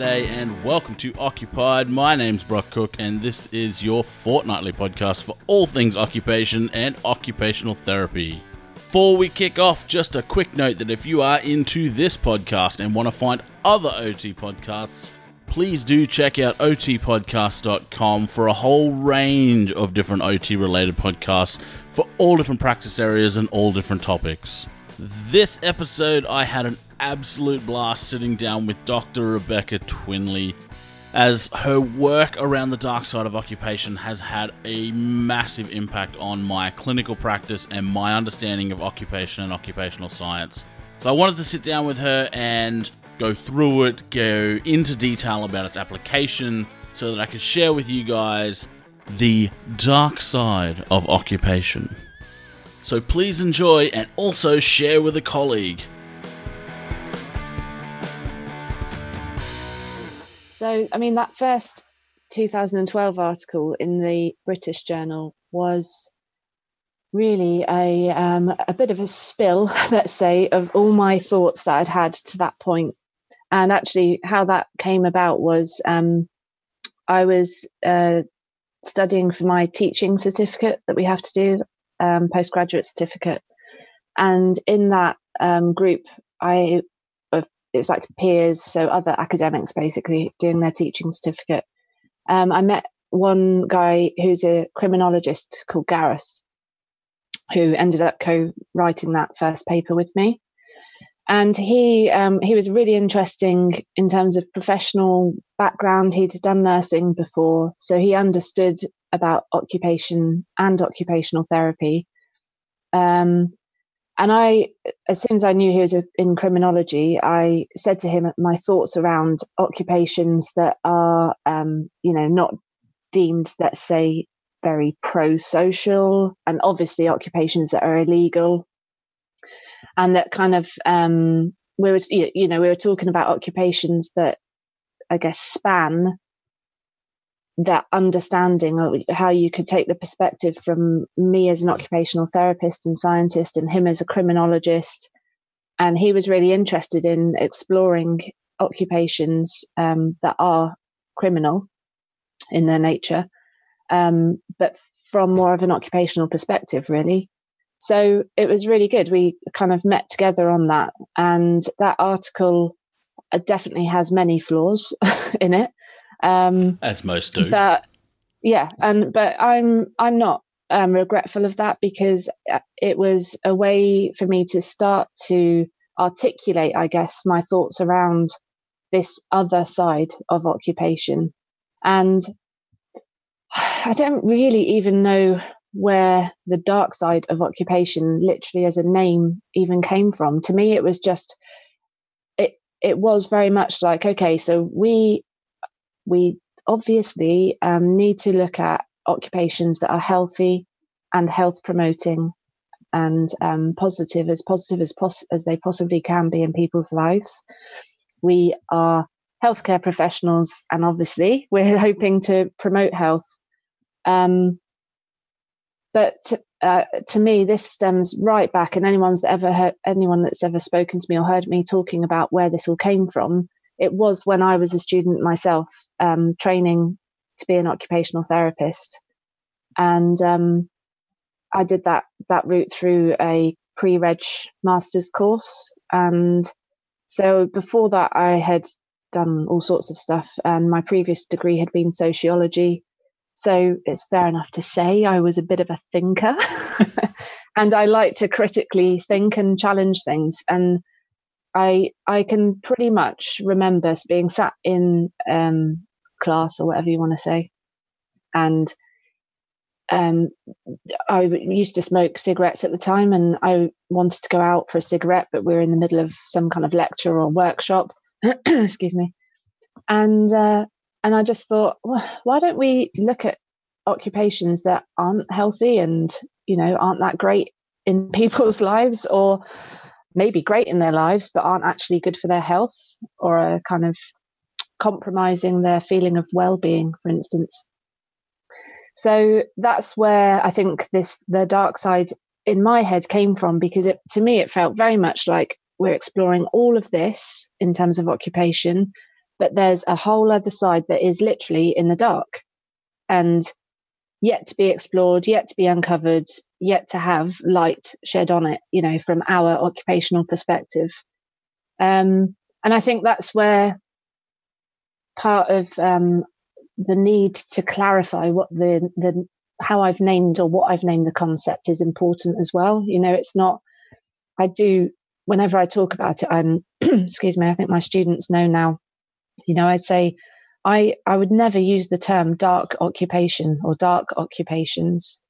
G'day and welcome to Occupied. My name's Brock Cook and this is your fortnightly podcast for all things occupation and occupational therapy. Before we kick off, just a quick note that if you are into this podcast and want to find other OT podcasts, please do check out otpodcast.com for a whole range of different OT related podcasts for all different practice areas and all different topics. This episode, I had an absolute blast sitting down with Dr. Rebecca Twinley, as her work around the dark side of occupation has had a massive impact on my clinical practice and my understanding of occupation and occupational science. So I wanted to sit down with her and go through it, go into detail about its application, so that I could share with you guys the dark side of occupation. So please enjoy and also share with a colleague. So, I mean, that first 2012 article in the British Journal was really a um, a bit of a spill, let's say, of all my thoughts that I'd had to that point. And actually, how that came about was um, I was uh, studying for my teaching certificate that we have to do, um, postgraduate certificate. And in that um, group, I it's like peers, so other academics basically doing their teaching certificate. Um, I met one guy who's a criminologist called Gareth, who ended up co-writing that first paper with me. And he um, he was really interesting in terms of professional background. He'd done nursing before, so he understood about occupation and occupational therapy. Um, and I, as soon as I knew he was in criminology, I said to him my thoughts around occupations that are, um, you know, not deemed, let's say, very pro-social, and obviously occupations that are illegal, and that kind of um, we were, you know, we were talking about occupations that I guess span that understanding of how you could take the perspective from me as an occupational therapist and scientist and him as a criminologist. And he was really interested in exploring occupations um, that are criminal in their nature um, but from more of an occupational perspective really. So it was really good. We kind of met together on that. And that article uh, definitely has many flaws in it um, As most do. But yeah, and but I'm I'm not um, regretful of that because uh, it was a way for me to start to articulate, I guess, my thoughts around this other side of occupation. And I don't really even know where the dark side of occupation, literally as a name, even came from. To me, it was just, it, it was very much like, okay, so we we obviously um, need to look at occupations that are healthy and health promoting and um, positive as positive as pos- as they possibly can be in people's lives. We are healthcare professionals, and obviously we're hoping to promote health. Um, but uh, to me, this stems right back, and anyone's ever heard, anyone that's ever spoken to me or heard me talking about where this all came from it was when I was a student myself, um, training to be an occupational therapist, and um, I did that that route through a pre-reg master's course, and so before that I had done all sorts of stuff, and my previous degree had been sociology. So it's fair enough to say I was a bit of a thinker, and I like to critically think and challenge things, and I I can pretty much remember being sat in um, class or whatever you want to say, and um, I used to smoke cigarettes at the time, and I wanted to go out for a cigarette, but we are in the middle of some kind of lecture or workshop. excuse me, and uh, and I just thought, well, why don't we look at occupations that aren't healthy and you know aren't that great in people's lives, or may be great in their lives, but aren't actually good for their health or are kind of compromising their feeling of well being, for instance. So that's where I think this the dark side in my head came from because it to me it felt very much like we're exploring all of this in terms of occupation, but there's a whole other side that is literally in the dark and yet to be explored, yet to be uncovered, yet to have light shed on it, you know, from our occupational perspective. Um, and I think that's where part of um, the need to clarify what the the how I've named or what I've named the concept is important as well. You know, it's not. I do whenever I talk about it. I'm excuse me. I think my students know now. You know, I say I I would never use the term dark occupation or dark occupations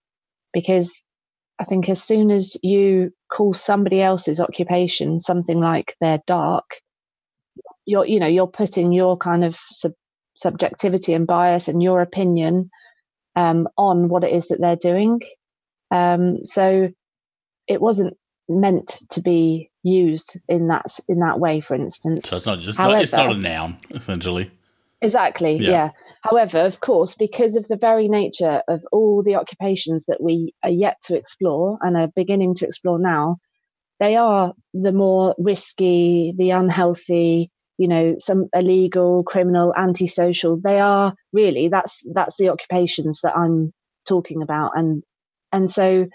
because I think as soon as you call somebody else's occupation something like they're dark, you're you know you're putting your kind of sub- subjectivity and bias and your opinion um, on what it is that they're doing. Um, so it wasn't meant to be used in that in that way. For instance, so it's not just However, it's not a noun essentially. Exactly. Yeah. yeah. However, of course, because of the very nature of all the occupations that we are yet to explore and are beginning to explore now, they are the more risky, the unhealthy, you know, some illegal, criminal, antisocial. They are really that's that's the occupations that I'm talking about, and and so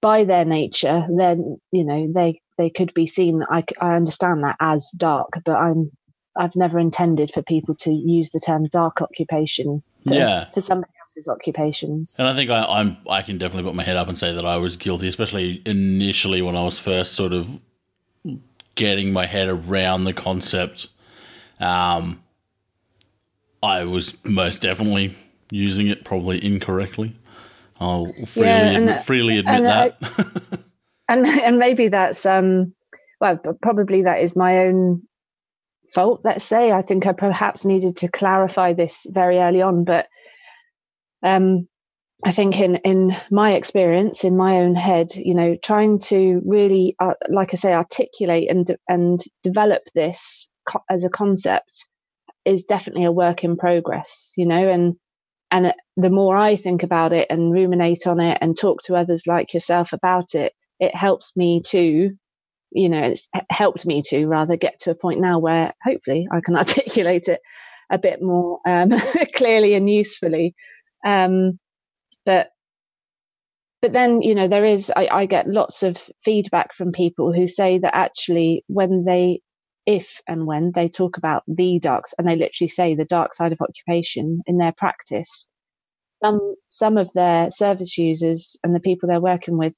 by their nature, then you know they they could be seen. I I understand that as dark, but I'm I've never intended for people to use the term dark occupation for, yeah. for somebody else's occupations. And I think I, I'm I can definitely put my head up and say that I was guilty, especially initially when I was first sort of getting my head around the concept. Um, I was most definitely using it probably incorrectly. I'll freely yeah, admit, uh, freely admit and, that. And and maybe that's um well probably that is my own fault, let's say. I think I perhaps needed to clarify this very early on, but um, I think in in my experience, in my own head, you know, trying to really, uh, like I say, articulate and and develop this co- as a concept is definitely a work in progress, you know, and and the more I think about it and ruminate on it and talk to others like yourself about it, it helps me to you know, it's helped me to rather get to a point now where hopefully I can articulate it a bit more um, clearly and usefully. Um, but but then you know there is I, I get lots of feedback from people who say that actually when they if and when they talk about the darks and they literally say the dark side of occupation in their practice some some of their service users and the people they're working with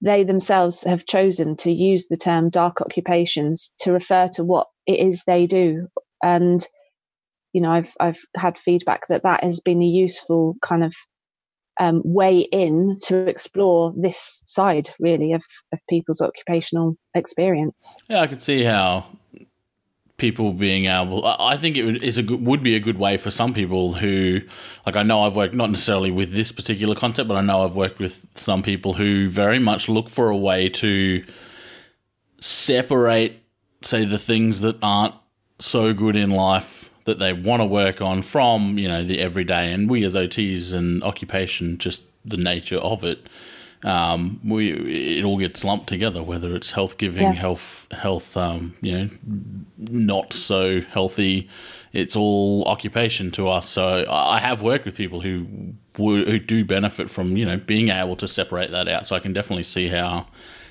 they themselves have chosen to use the term dark occupations to refer to what it is they do. And you know i've i've had feedback that that has been a useful kind of um, way in to explore this side really of, of people's occupational experience. Yeah i could see how people being able i think it would, a good, would be a good way for some people who like i know i've worked not necessarily with this particular concept but i know i've worked with some people who very much look for a way to separate say the things that aren't so good in life that they want to work on from you know the everyday. And we as ots and occupation just the nature of it um, we it all gets lumped together, whether it's health giving, yeah. health, health, um, you know, not so healthy. It's all occupation to us. So I have worked with people who who do benefit from you know being able to separate that out. So I can definitely see how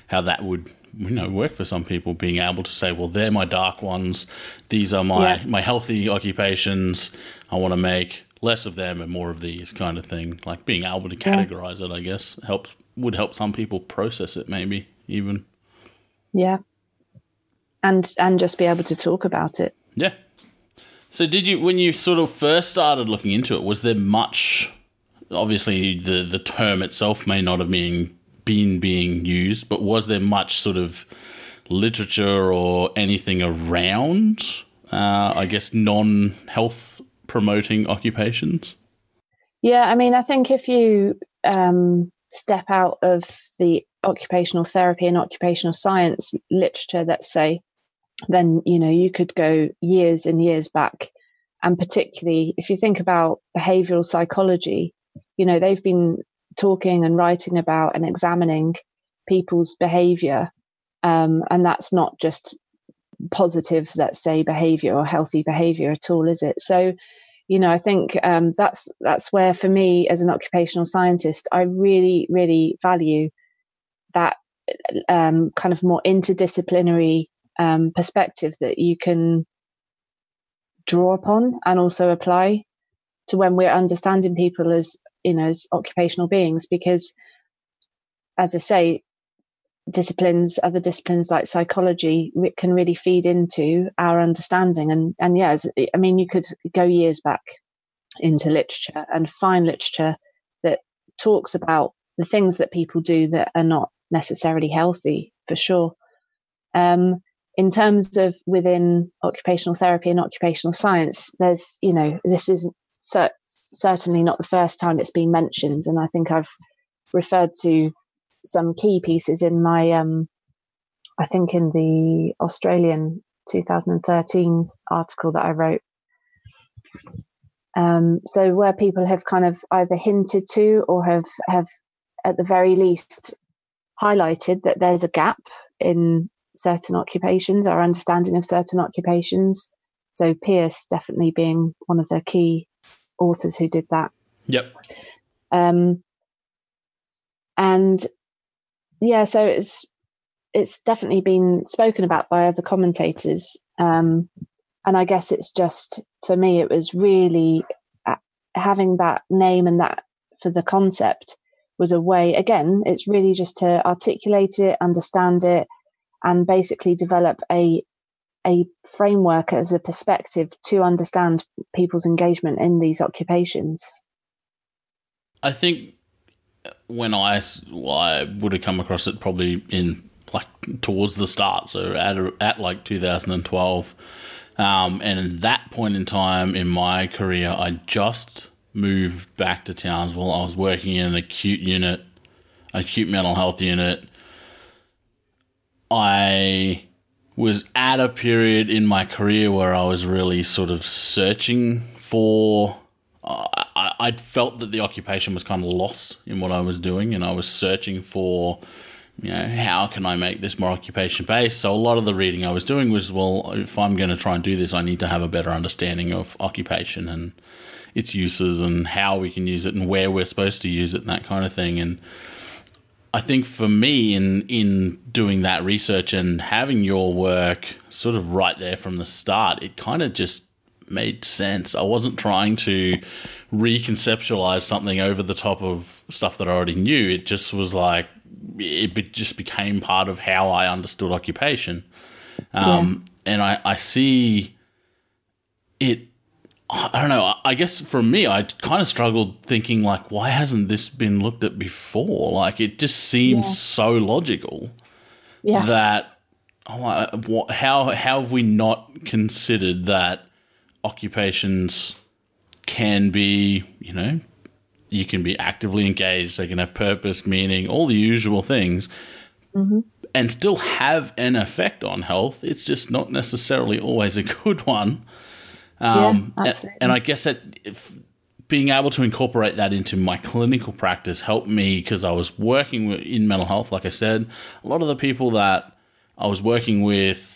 how that would you know work for some people being able to say well they're my dark ones these are my yeah. my healthy occupations i want to make less of them and more of these kind of thing. Like being able to categorize yeah. it i guess helps would help some people process it maybe even. Yeah. And and just be able to talk about it. Yeah. So did you when you sort of first started looking into it was there much obviously the the term itself may not have been been being used but was there much sort of literature or anything around uh, i guess non health promoting occupations yeah i mean i think if you um, step out of the occupational therapy and occupational science literature, let's say, then you know you could go years and years back. And particularly if you think about behavioral psychology, you know, they've been talking and writing about and examining people's behavior. Um, and that's not just positive, let's say, behavior or healthy behavior at all, is it? So, you know, I think um, that's that's where, for me, as an occupational scientist, I really, really value that um, kind of more interdisciplinary um, perspective that you can draw upon and also apply to when we're understanding people as you know as occupational beings. Because as i say disciplines other disciplines like psychology can really feed into our understanding and and yeah i mean you could go years back into literature and find literature that talks about the things that people do that are not necessarily healthy for sure um, in terms of within occupational therapy and occupational science, there's, you know, this is cer- certainly not the first time it's been mentioned. And I think I've referred to some key pieces in my, um, I think in the Australian 2013 article that I wrote. Um, so where people have kind of either hinted to or have, have at the very least highlighted that there's a gap in certain occupations, our understanding of certain occupations. So Pierce definitely being one of the key authors who did that. Yep. Um, and yeah, so it's it's definitely been spoken about by other commentators. Um, and I guess it's just for me, it was really uh, having that name and that for the concept was a way. Again, it's really just to articulate it, understand it, and basically develop a a framework as a perspective to understand people's engagement in these occupations. I think when I well, I would have come across it probably in like towards the start, so at at like 2012, um, and at that point in time in my career, I just moved back to Townsville. I was working in an acute unit, acute mental health unit I was at a period in my career where I was really sort of searching for. Uh, I, felt that the occupation was kind of lost in what I was doing, and I was searching for, you know, how can I make this more occupation based? So a lot of the reading I was doing was, well, if I'm going to try and do this, I need to have a better understanding of occupation and its uses and how we can use it and where we're supposed to use it and that kind of thing. And I think for me in in doing that research and having your work sort of right there from the start, it kind of just made sense. I wasn't trying to reconceptualize something over the top of stuff that I already knew. It just was like it just became part of how I understood occupation. Um, yeah. And I, I see it I don't know. I guess for me, I kind of struggled thinking like, why hasn't this been looked at before? Like, it just seems yeah. so logical yeah. that oh, how how have we not considered that occupations can be, you know, you can be actively engaged, they can have purpose, meaning, all the usual things, mm-hmm. and still have an effect on health. It's just not necessarily always a good one. Um, yeah, absolutely. And I guess that being able to incorporate that into my clinical practice helped me because I was working in mental health. Like I said, a lot of the people that I was working with,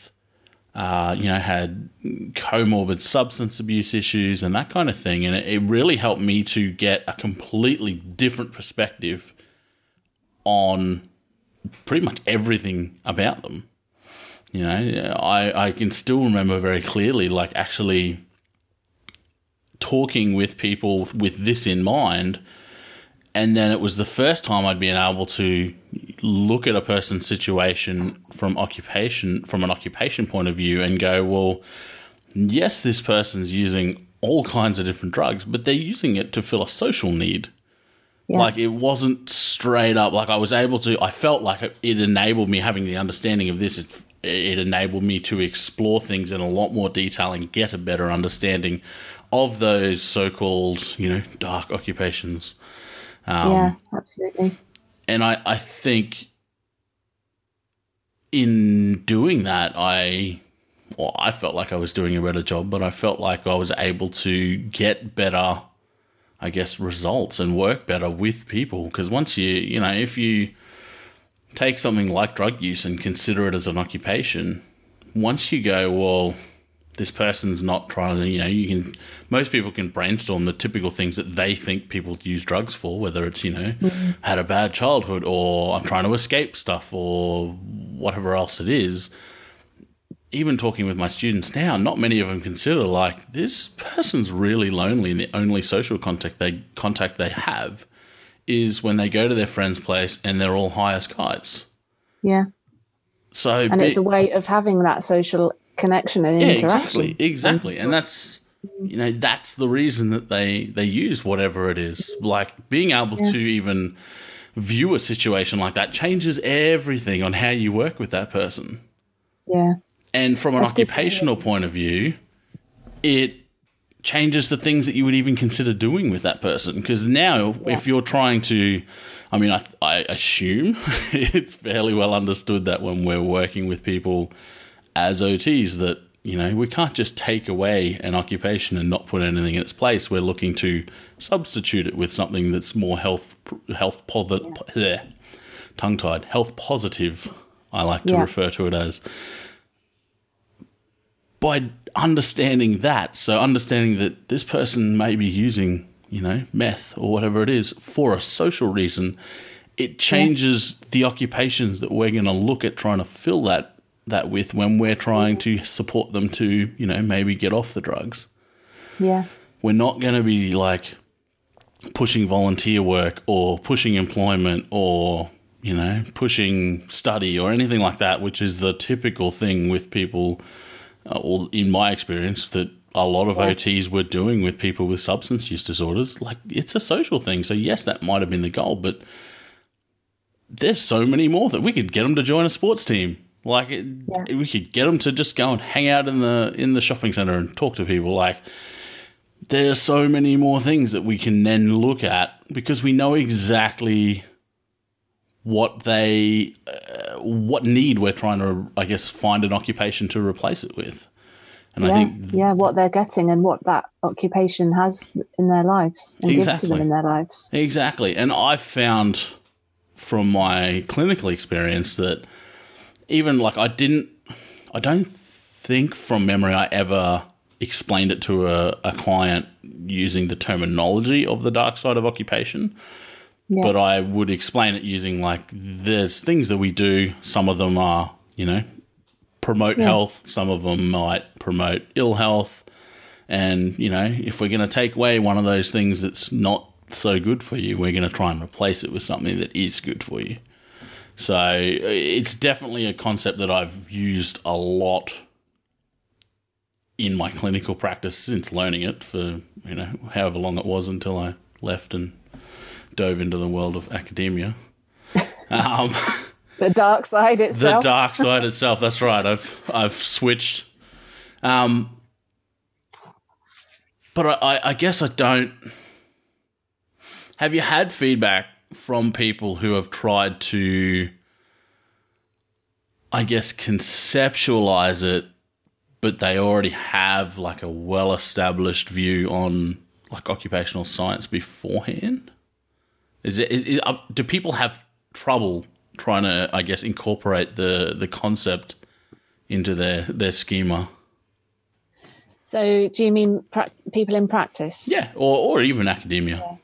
uh, you know, had comorbid substance abuse issues and that kind of thing. And it, it really helped me to get a completely different perspective on pretty much everything about them. You know, I, I can still remember very clearly, like actually talking with people with this in mind. And then it was the first time I'd been able to look at a person's situation from occupation, from an occupation point of view, and go, well, yes, this person's using all kinds of different drugs, but they're using it to fill a social need. Yeah. Like it wasn't straight up. Like I was able to. I felt like it, enabled me having the understanding of this. It, it enabled me to explore things in a lot more detail and get a better understanding of those so-called, you know, dark occupations. Um, yeah, absolutely. And I, I think in doing that, I, well, I felt like I was doing a better job, but I felt like I was able to get better, I guess, results and work better with people. Because once you, you know, if you take something like drug use and consider it as an occupation, once you go, well, this person's not trying to, you know, you can, most people can brainstorm the typical things that they think people use drugs for, whether it's, you know, mm-hmm. had a bad childhood or I'm trying to escape stuff or whatever else it is. Even talking with my students now, not many of them consider like this person's really lonely and the only social contact they contact they have is when they go to their friend's place and they're all high as kites. Yeah. So and be, it's a way of having that social connection and yeah, interaction. Exactly, exactly. And that's you know that's the reason that they they use whatever it is. Like being able yeah. to even view a situation like that changes everything on how you work with that person. Yeah. And from an that's occupational point of view, it changes the things that you would even consider doing with that person. Because now, yeah. if you're trying to, I mean, I, I assume it's fairly well understood that when we're working with people as OTs that you know we can't just take away an occupation and not put anything in its place. We're looking to substitute it with something that's more health health positive. Yeah. Tongue tied, health positive. I like to yeah. refer to it as. By understanding that, so understanding that this person may be using, you know, meth or whatever it is for a social reason, it changes yeah. the occupations that we're going to look at trying to fill that that with when we're trying to support them to, you know, maybe get off the drugs. Yeah. We're not going to be like pushing volunteer work or pushing employment or, you know, pushing study or anything like that, which is the typical thing with people, uh, or in my experience, that a lot of yeah. OTs were doing with people with substance use disorders. Like, it's a social thing. So, yes, that might have been the goal, but there's so many more that we could get them to join a sports team like it, yeah. we could get them to just go and hang out in the in the shopping center and talk to people. Like there's so many more things that we can then look at because we know exactly what they uh, what need we're trying to I guess find an occupation to replace it with. And yeah, I think yeah, what they're getting and what that occupation has in their lives and exactly. gives to them in their lives. Exactly. And I've found from my clinical experience that even like I didn't, I don't think from memory I ever explained it to a, a client using the terminology of the dark side of occupation. Yeah. But I would explain it using like there's things that we do. Some of them are, you know, promote yeah. health. Some of them might promote ill health. And, you know, if we're going to take away one of those things that's not so good for you, we're going to try and replace it with something that is good for you. So it's definitely a concept that I've used a lot in my clinical practice since learning it for you know however long it was until I left and dove into the world of academia. Um, the dark side itself. The dark side itself. That's right. I've I've switched. Um, but I, I guess I don't. Have you had feedback from people who have tried to, I guess, conceptualize it, but they already have like a well established view on like occupational science beforehand? Is it, is, is, uh, do people have trouble trying to, I guess, incorporate the, the concept into their, their schema? So, do you mean pra- people in practice? Yeah, or, or even academia. Yeah.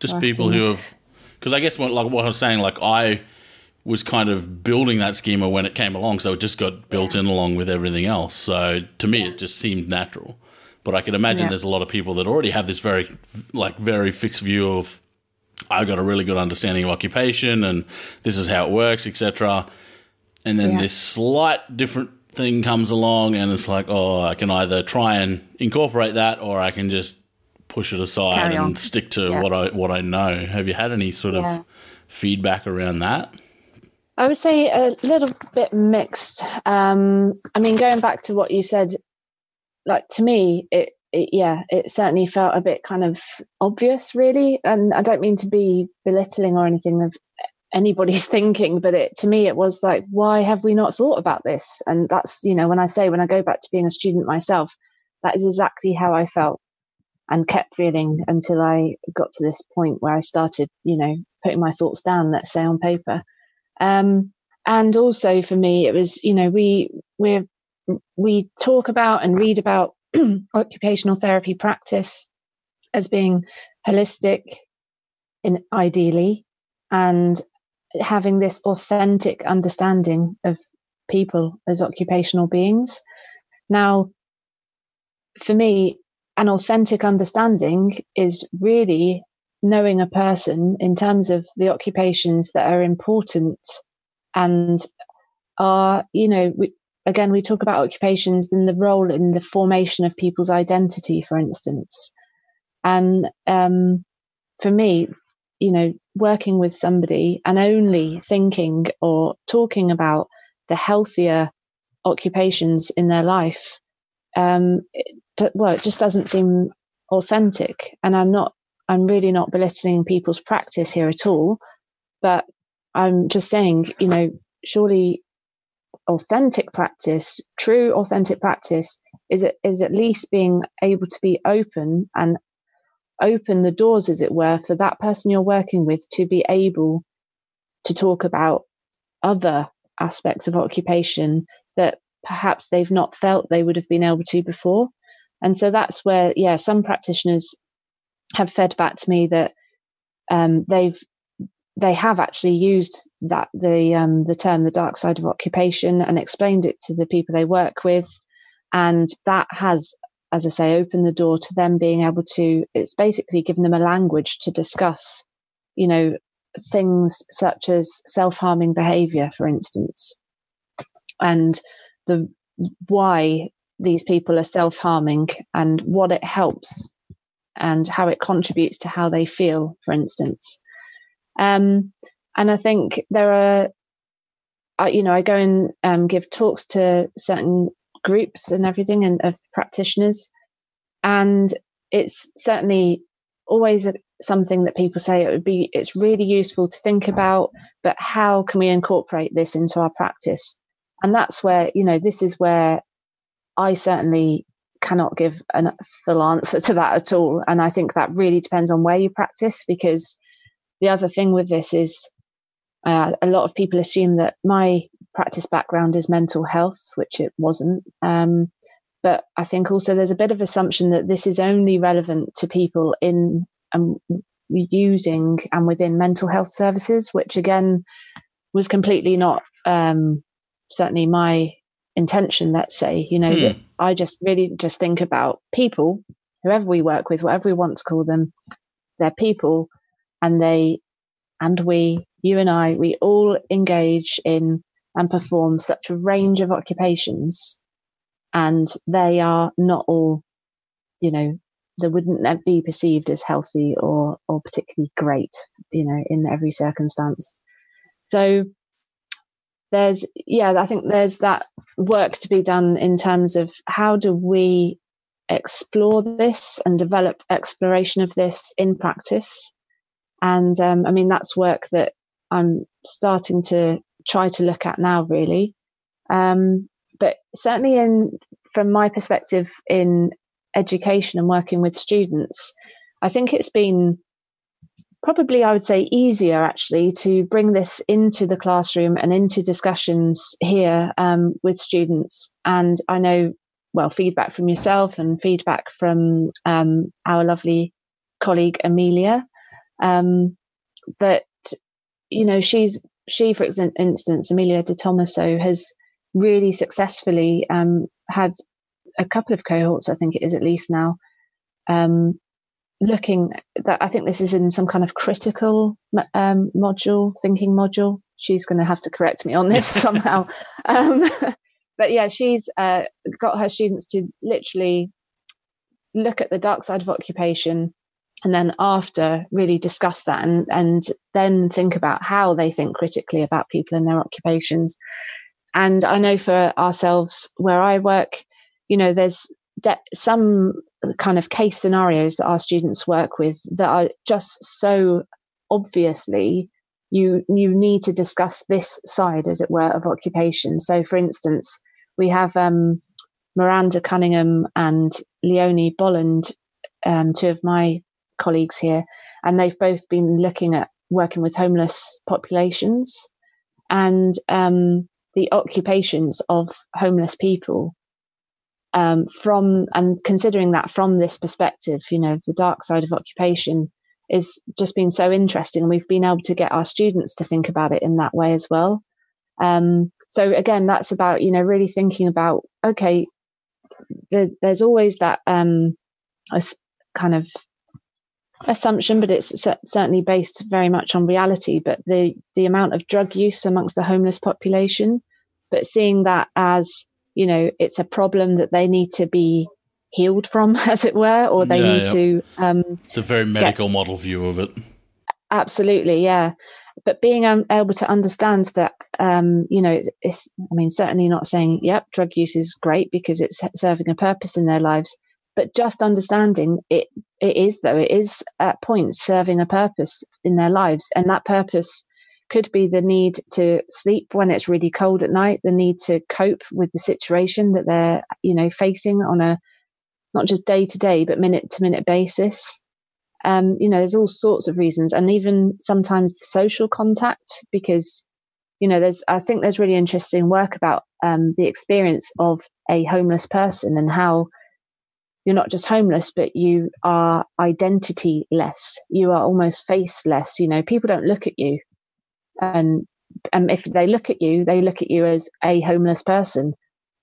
Just or people academia. who have because I guess what, like what I was saying, like I was kind of building that schema when it came along, so it just got built yeah. in along with everything else. So to me, yeah. it just seemed natural. But I can imagine yeah. there's a lot of people that already have this very, like, very fixed view of I've got a really good understanding of occupation and this is how it works, etc. And then this slight different thing comes along, and it's like, oh, I can either try and incorporate that, or I can just push it aside and stick to yeah. what I what I know. Have you had any sort yeah. of feedback around that? I would say a little bit mixed. Um, I mean, going back to what you said, like to me, it, it, yeah, it certainly felt a bit kind of obvious, really. And I don't mean to be belittling or anything of anybody's thinking, but it to me it was like, why have we not thought about this? And that's you know, when I say when I go back to being a student myself, that is exactly how I felt and kept feeling until I got to this point where I started, you know, putting my thoughts down, let's say on paper. Um, and also for me, it was, you know, we we're we talk about and read about occupational therapy practice as being holistic in ideally and having this authentic understanding of people as occupational beings. Now, for me, an authentic understanding is really knowing a person in terms of the occupations that are important and are, you know, we, again, we talk about occupations and the role in the formation of people's identity, for instance. And um, for me, you know, working with somebody and only thinking or talking about the healthier occupations in their life, um, well, it just doesn't seem authentic. And I'm not, I'm really not belittling people's practice here at all, but I'm just saying, you know, surely authentic practice, true authentic practice, is is at least being able to be open and open the doors, as it were, for that person you're working with to be able to talk about other aspects of occupation that perhaps they've not felt they would have been able to before. And so that's where, yeah, some practitioners have fed back to me that um, they've they have actually used that the um, the term the dark side of occupation and explained it to the people they work with, and that has, as I say, opened the door to them being able to. It's basically given them a language to discuss, you know, things such as self harming behaviour, for instance, and the why these people are self harming and what it helps and how it contributes to how they feel, for instance. Um, and I think there are, you know, I go and um, give talks to certain groups and everything and of practitioners. And it's certainly always a, something that people say it would be, it's really useful to think about, but how can we incorporate this into our practice? And that's where, you know, this is where I certainly cannot give a full answer to that at all. And I think that really depends on where you practice because the other thing with this is uh, a lot of people assume that my practice background is mental health, which it wasn't. Um, but I think also there's a bit of assumption that this is only relevant to people in um, using and within mental health services, which again was completely not um, certainly my intention. Let's say, you know, hmm. I just really just think about people, whoever we work with, whatever we want to call them, they're people and they and we, you and I, we all engage in and perform such a range of occupations, and they are not all, you know, they wouldn't be perceived as healthy or or particularly great, you know, in every circumstance. So there's yeah, I think there's that work to be done in terms of how do we explore this and develop exploration of this in practice and um, I mean, that's work that I'm starting to try to look at now, really. Um, but certainly, in from my perspective in education and working with students, I think it's been probably, I would say, easier actually to bring this into the classroom and into discussions here um, with students. And I know, well, feedback from yourself and feedback from um, our lovely colleague Amelia um, but you know, she's she, for instance, Amelia Di Tommaso has really successfully um, had a couple of cohorts. I think it is at least now. Um, looking that I think this is in some kind of critical um, module, thinking module. She's going to have to correct me on this somehow. Um, but yeah, she's uh, got her students to literally look at the dark side of occupation and then after really discuss that and and then think about how they think critically about people and their occupations and i know for ourselves where i work you know there's de- some kind of case scenarios that our students work with that are just so obviously you you need to discuss this side as it were of occupation. So for instance we have um, miranda cunningham and leonie bolland um, two of my colleagues here, and they've both been looking at working with homeless populations and um, the occupations of homeless people um, from and considering that from this perspective, you know, the dark side of occupation is just been so interesting. We've been able to get our students to think about it in that way as well. Um, so again, that's about you know really thinking about okay, there's there's always that um, kind of assumption, but it's certainly based very much on reality. But the the amount of drug use amongst the homeless population, but seeing that as you know, it's a problem that they need to be healed from, as it were, or they yeah, need yeah. to. Um, it's a very medical get, model view of it. Absolutely, yeah. But being able to understand that, um, you know, it's, it's, I mean, certainly not saying, yep, drug use is great because it's serving a purpose in their lives, but just understanding it, it is, though, it is at points serving a purpose in their lives. And that purpose could be the need to sleep when it's really cold at night, the need to cope with the situation that they're, you know, facing on a not just day to day, but minute to minute basis. Um, you know, there's all sorts of reasons, and even sometimes the social contact, because you know, there's I think there's really interesting work about um, the experience of a homeless person and how you're not just homeless, but you are identity less. You are almost faceless. You know, people don't look at you, and and if they look at you, they look at you as a homeless person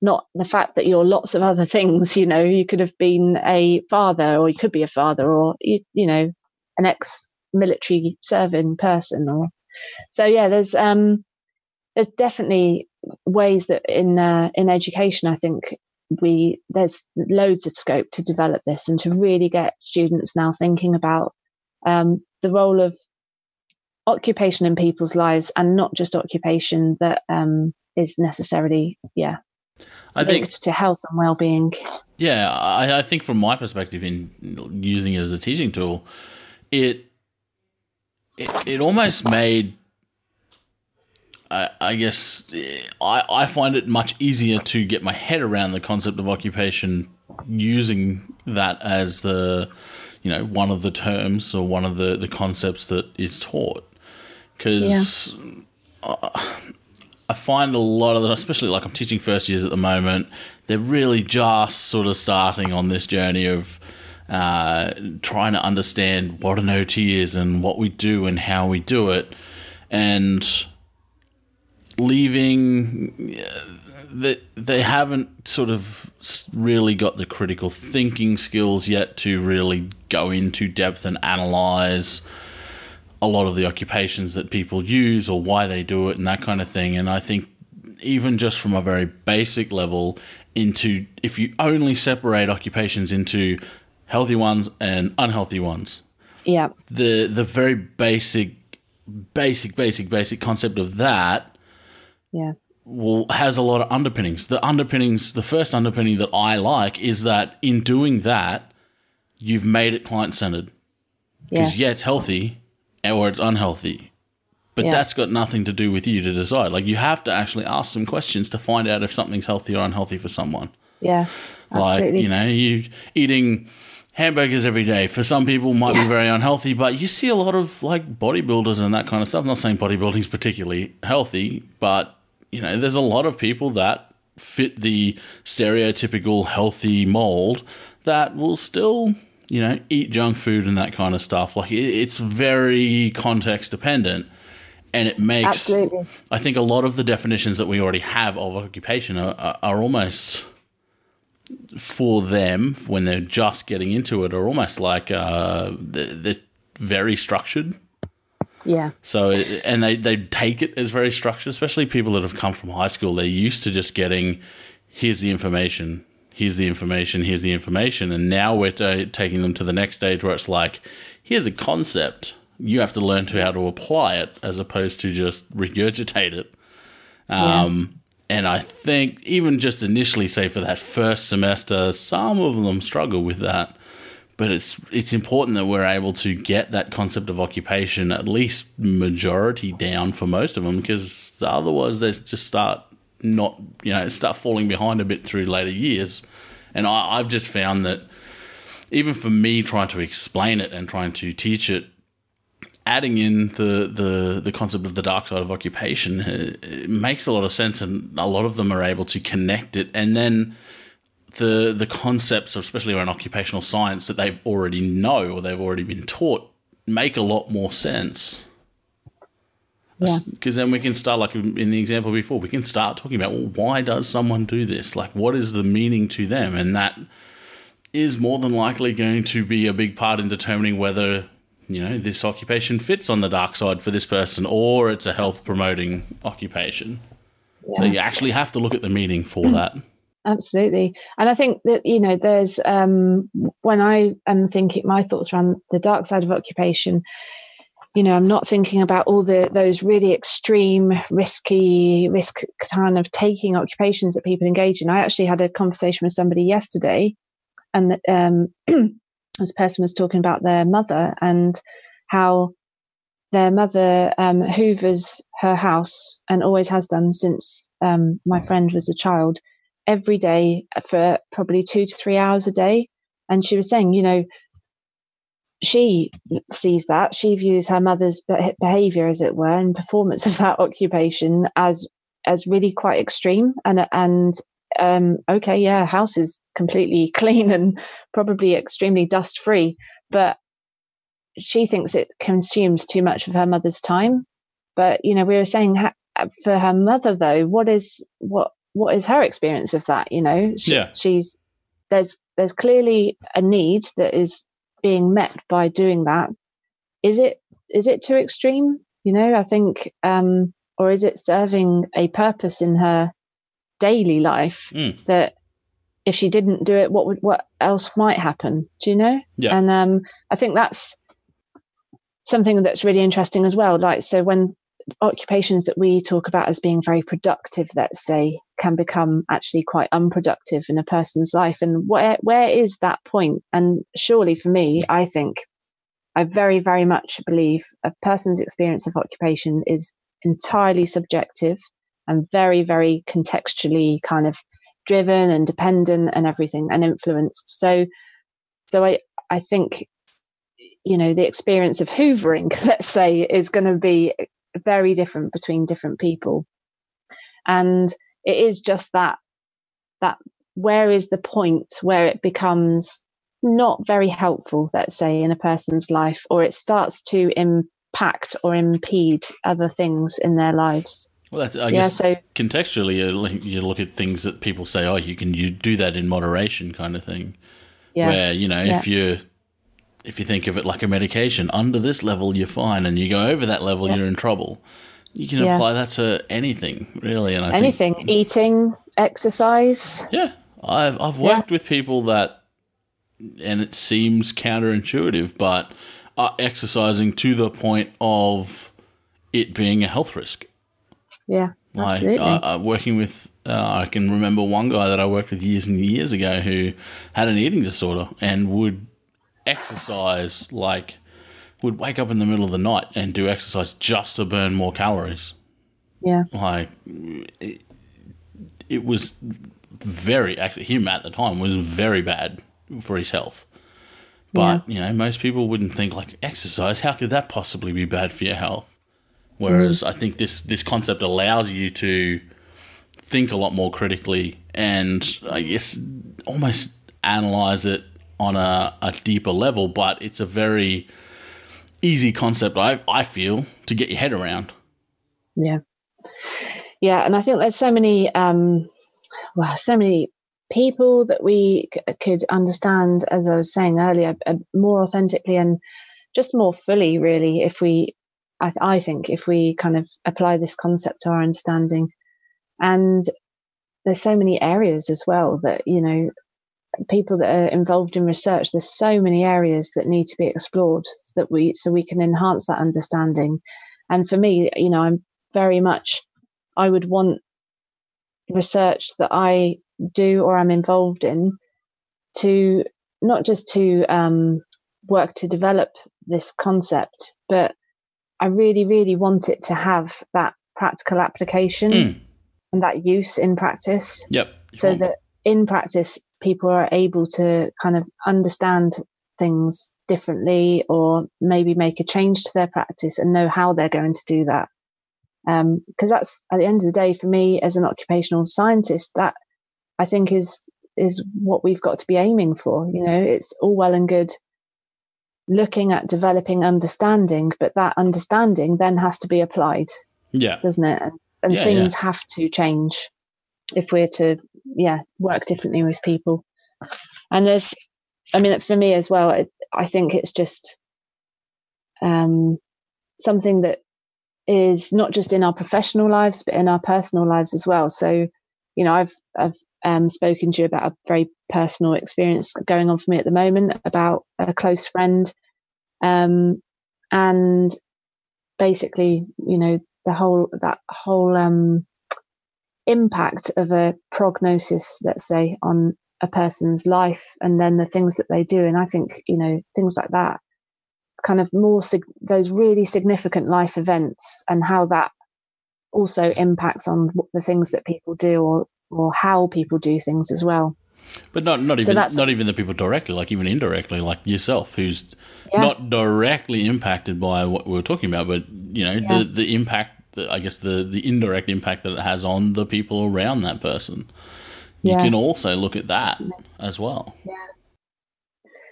not the fact that you're lots of other things you know you could have been a father or you could be a father or you, you know an ex military serving person or so yeah there's um there's definitely ways that in uh, in education i think we there's loads of scope to develop this and to really get students now thinking about um, the role of occupation in people's lives and not just occupation that um, is necessarily yeah I think to health and well-being. Yeah, I, I, think from my perspective, in using it as a teaching tool, it it, it almost made. I, I guess I, I find it much easier to get my head around the concept of occupation using that as the you know one of the terms or one of the, the concepts that is taught because yeah. uh, I find a lot of them, especially like I'm teaching first years at the moment, they're really just sort of starting on this journey of uh, trying to understand what an OT is and what we do and how we do it, and leaving that they haven't sort of really got the critical thinking skills yet to really go into depth and analyze a lot of the occupations that people use or why they do it and that kind of thing. And I think even just from a very basic level, into if you only separate occupations into healthy ones and unhealthy ones, yeah, the the very basic, basic, basic, basic concept of that, yeah, will has a lot of underpinnings. The underpinnings, the first underpinning that I like is that in doing that, you've made it client centered. Because yeah. yeah, it's healthy, or it's unhealthy. But yeah. that's got nothing to do with you to decide. Like you have to actually ask some questions to find out if something's healthy or unhealthy for someone. Yeah. Absolutely. Like, you know, you eating hamburgers every day for some people might be very unhealthy, but you see a lot of like bodybuilders and that kind of stuff. I'm not saying bodybuilding is particularly healthy, but you know, there's a lot of people that fit the stereotypical healthy mold that will still you know, eat junk food and that kind of stuff. Like it, it's very context dependent, and it makes. Absolutely. I think a lot of the definitions that we already have of occupation are, are, are almost for them when they're just getting into it, are almost like uh, they're, they're very structured. Yeah. So, and they, they take it as very structured, especially people that have come from high school. They're used to just getting, here's the information, here's the information, here's the information. And now we're t- taking them to the next stage where it's like, here's a concept. You have to learn to how to apply it as opposed to just regurgitate it. Um, yeah. And I think even just initially, say for that first semester, some of them struggle with that. But it's it's important that we're able to get that concept of occupation at least majority down for most of them, because otherwise they just start not you know start falling behind a bit through later years. And I, I've just found that even for me trying to explain it and trying to teach it, adding in the, the, the concept of the dark side of occupation uh, it makes a lot of sense, and a lot of them are able to connect it. And then the the concepts, especially around occupational science, that they've already know or they've already been taught, make a lot more sense. Because yeah. then we can start, like in the example before, we can start talking about well, why does someone do this? Like, what is the meaning to them? And that is more than likely going to be a big part in determining whether you know this occupation fits on the dark side for this person or it's a health promoting occupation. Yeah. So you actually have to look at the meaning for that. Absolutely. And I think that, you know, there's, um, when I am thinking my thoughts around the dark side of occupation, you know, I'm not thinking about all the those really extreme, risky, risk kind of taking occupations that people engage in. I actually had a conversation with somebody yesterday, and um, this person was talking about their mother and how their mother um, hoovers her house and always has done since um, my friend was a child every day for probably two to three hours a day. And she was saying, you know, she sees that she views her mother's behavior, as it were, and performance of that occupation as as really quite extreme and and um, okay, yeah, house is completely clean and probably extremely dust free, but she thinks it consumes too much of her mother's time. But you know, we were saying for her mother though, what is what what is her experience of that? You know, she, yeah. she's there's there's clearly a need that is being met by doing that. Is it is it too extreme? You know, I think, um, or is it serving a purpose in her daily life mm. that if she didn't do it, what would what else might happen? Do you know? Yeah. And um, I think that's something that's really interesting as well. Like so, when occupations that we talk about as being very productive, let's say, can become actually quite unproductive in a person's life. And where where is that point? And surely for me, I think I very, very much believe a person's experience of occupation is entirely subjective and very, very contextually kind of driven and dependent and everything and influenced. So so I I think you know the experience of hoovering let's say is going to be very different between different people and it is just that that where is the point where it becomes not very helpful let's say in a person's life or it starts to impact or impede other things in their lives well, that's, I yeah, guess so, contextually, you look at things that people say, oh, you can you do that in moderation, kind of thing. Yeah, where you know yeah. if you if you think of it like a medication, under this level you're fine, and you go over that level, yeah. you're in trouble. You can apply that to anything, really, and I anything, think, eating, exercise. Yeah, I've I've worked with people that, and it seems counterintuitive, but are exercising to the point of it being a health risk. Yeah, absolutely. Like, uh, working with, uh, I can remember one guy that I worked with years and years ago who had an eating disorder and would exercise like would wake up in the middle of the night and do exercise just to burn more calories. Yeah. Like it, it was very actually him at the time was very bad for his health. But, yeah. you know, most people wouldn't think like exercise, how could that possibly be bad for your health? Whereas mm. I think this this concept allows you to think a lot more critically and I guess almost analyze it on a, a deeper level, but it's a very easy concept, I, I feel, to get your head around. Yeah. Yeah. And I think there's so many, um, well, so many people that we c- could understand, as I was saying earlier, uh, more authentically and just more fully, really, if we, I, th- I think, if we kind of apply this concept to our understanding. And there's so many areas as well that, you know, people that are involved in research there's so many areas that need to be explored so that we so we can enhance that understanding. And for me you know i'm very much i would want research that i do or i'm involved in to not just to um, work to develop this concept but i really really want it to have that practical application mm. and that use in practice. Yep so that in practice people are able to kind of understand things differently or maybe make a change to their practice and know how they're going to do that. Because um, that's at the end of the day, for me as an occupational scientist, that I think is is what we've got to be aiming for. You know, it's all well and good looking at developing understanding, but that understanding then has to be applied. Yeah. Doesn't it? And, and Yeah, things have to change if we're to, yeah, work differently with people. And there's, I mean, for me as well, I think it's just um, something that is not just in our professional lives, but in our personal lives as well. So, you know, I've, I've um, spoken to you about a very personal experience going on for me at the moment about a close friend. Um, and basically, you know, the whole, that whole, um, impact of a prognosis, let's say, on a person's life and then the things that they do. And I think, you know, things like that, kind of more, sig- those really significant life events and how that also impacts on the things that people do or, or how people do things as well. But not not even that's- not even the people directly, like even indirectly, like yourself, who's Yeah. not directly impacted by what we are talking about, but you know Yeah. the the impact, the, I guess the the indirect impact that it has on the people around that person. You Yeah. can also look at that as well.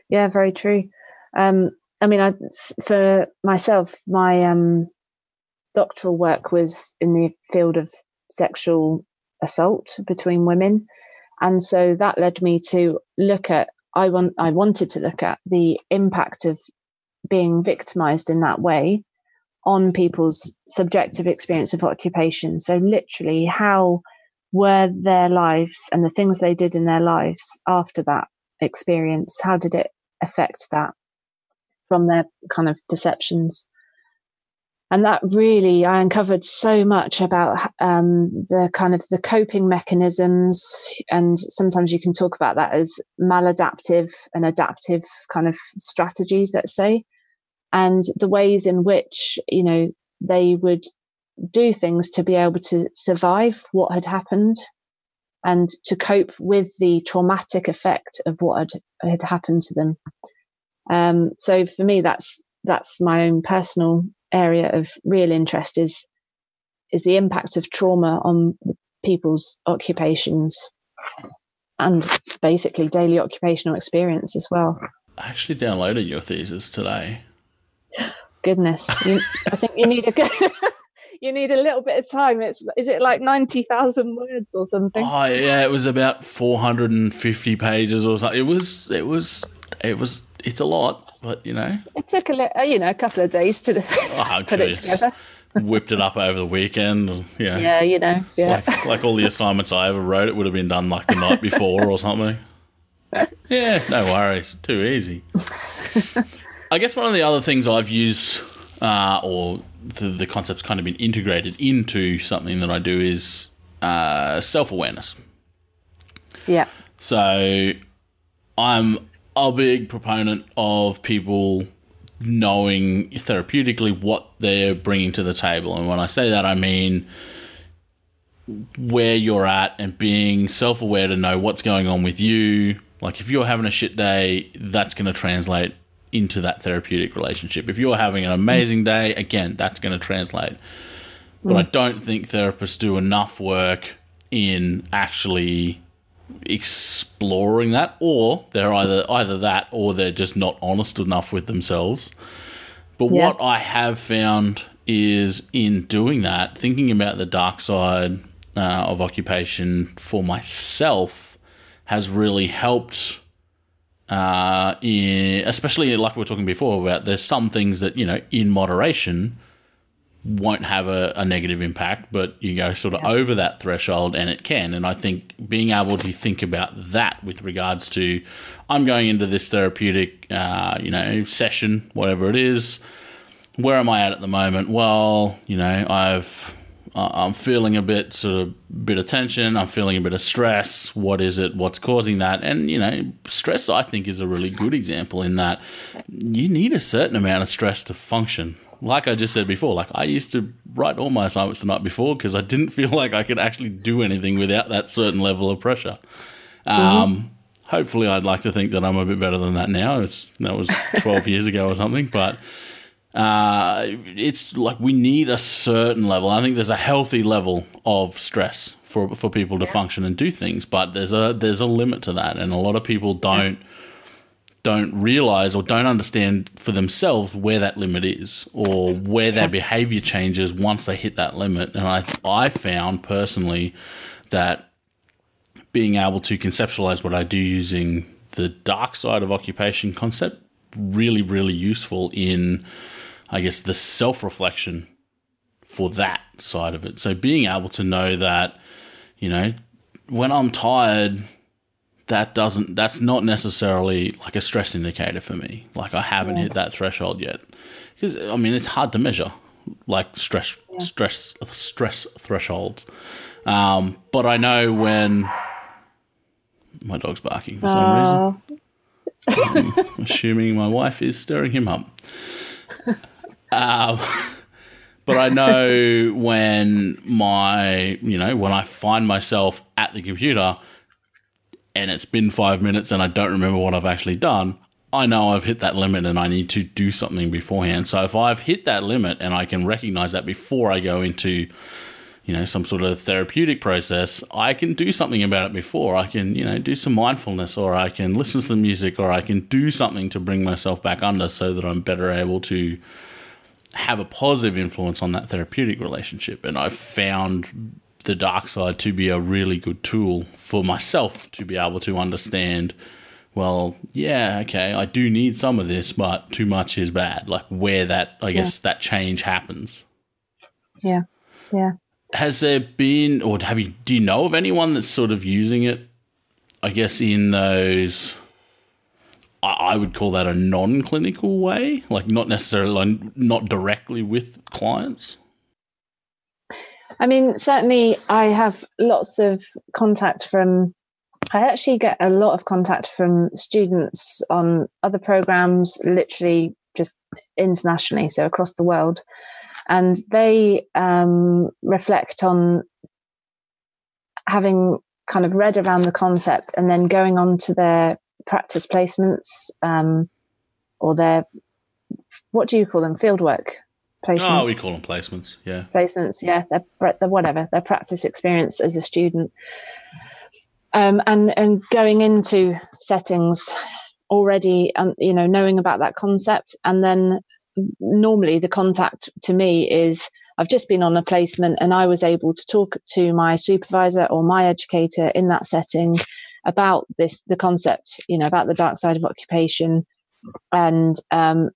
Yeah, very true. Um, I mean, I, for myself, my um, doctoral work was in the field of sexual assault between women, and so that led me to look at. I want. I wanted to look at the impact of being victimized in that way on people's subjective experience of occupation. So, literally, how were their lives and the things they did in their lives after that experience? How did it affect that from their kind of perceptions? And that really, I uncovered so much about um, the kind of the coping mechanisms, and sometimes you can talk about that as maladaptive and adaptive kind of strategies, let's say, and the ways in which you know they would do things to be able to survive what had happened and to cope with the traumatic effect of what had, had happened to them. Um, so for me, that's that's my own personal area of real interest is is the impact of trauma on people's occupations and basically daily occupational experience as well. I actually downloaded your thesis today. Goodness, you, I think you need a good. You need a little bit of time. It's is it like ninety thousand words or something? Oh yeah, it was about four hundred and fifty pages or something. It was it was it was it's a lot, but you know, It took a li- uh, you know a couple of days to Oh, put it together. whipped it up over the weekend. Yeah, Yeah, you know, yeah. Like, like all the assignments I ever wrote, it would have been done like the night before or something. Yeah, no worries. Too easy. I guess one of the other things I've used, uh, or the, the concept's kind of been integrated into something that I do is uh, self awareness. yeah, So I'm a big proponent of people knowing therapeutically what they're bringing to the table. And when I say that, I mean where you're at and being self aware to know what's going on with you. Like if you're having a shit day, that's going to translate into that therapeutic relationship. If you're having an amazing day, again, that's going to translate. But I don't think therapists do enough work in actually exploring that or they're either either that or they're just not honest enough with themselves but Yeah. what i have found is in doing that thinking about the dark side uh, of occupation for myself has really helped uh, in, especially like we were talking before about there's some things that you know in moderation won't have a, a negative impact, but you go sort of over that threshold and it can. And I think being able to think about that with regards to I'm going into this therapeutic, uh, you know, session, whatever it is. Where am I at at the moment? Well, you know, I've I'm feeling a bit sort of bit of tension. I'm feeling a bit of stress. What is it? What's causing that? And you know, stress I think is a really good example in that you need a certain amount of stress to function. Like I just said before, like I used to write all my assignments the night before because I didn't feel like I could actually do anything without that certain level of pressure. Um, Hopefully, I'd like to think that I'm a bit better than that now. It's that was 12 years ago or something, but uh, it's like we need a certain level. I think there's a healthy level of stress for for people to function and do things, but there's a there's a limit to that, and a lot of people don't don't realize or don't understand for themselves where that limit is or where their behavior changes once they hit that limit. And I I found personally that being able to conceptualize what I do using the dark side of occupation concept really really useful in I guess the self reflection for that side of it. So being able to know that, you know, when I'm tired, that doesn't that's not necessarily like a stress indicator for me. Like I haven't hit that threshold yet. Because I mean it's hard to measure like stress yeah. stress stress thresholds. Um, but I know when my dog's barking for some reason. I'm assuming my wife is stirring him up. Um, but I know when my, you know, when I find myself at the computer and it's been five minutes and I don't remember what I've actually done, I know I've hit that limit and I need to do something beforehand. So if I've hit that limit and I can recognize that before I go into, you know, some sort of therapeutic process, I can do something about it before. I can, you know, do some mindfulness or I can listen to some music or I can do something to bring myself back under so that I'm better able to have a positive influence on that therapeutic relationship. And I've found the dark side to be a really good tool for myself to be able to understand well, yeah, okay, I do need some of this, but too much is bad. Like where that, I guess, yeah. that change happens. Yeah, yeah. Has there been, or have you, do you know of anyone that's sort of using it, I guess, in those I would call that a non-clinical way, like not necessarily not directly with clients. I mean, certainly, I have lots of contact from. I actually get a lot of contact from students on other programs, literally just internationally, so across the world, and they um, reflect on having kind of read around the concept and then going on to their practice placements um, or their what do you call them? Fieldwork placements oh we call them placements yeah. Placements yeah they're, they're whatever their practice experience as a student. Um, and and going into settings already and um, you know knowing about that concept and then normally the contact to me is I've just been on a placement and I was able to talk to my supervisor or my educator in that setting about this the concept you know about the dark side of occupation. And um,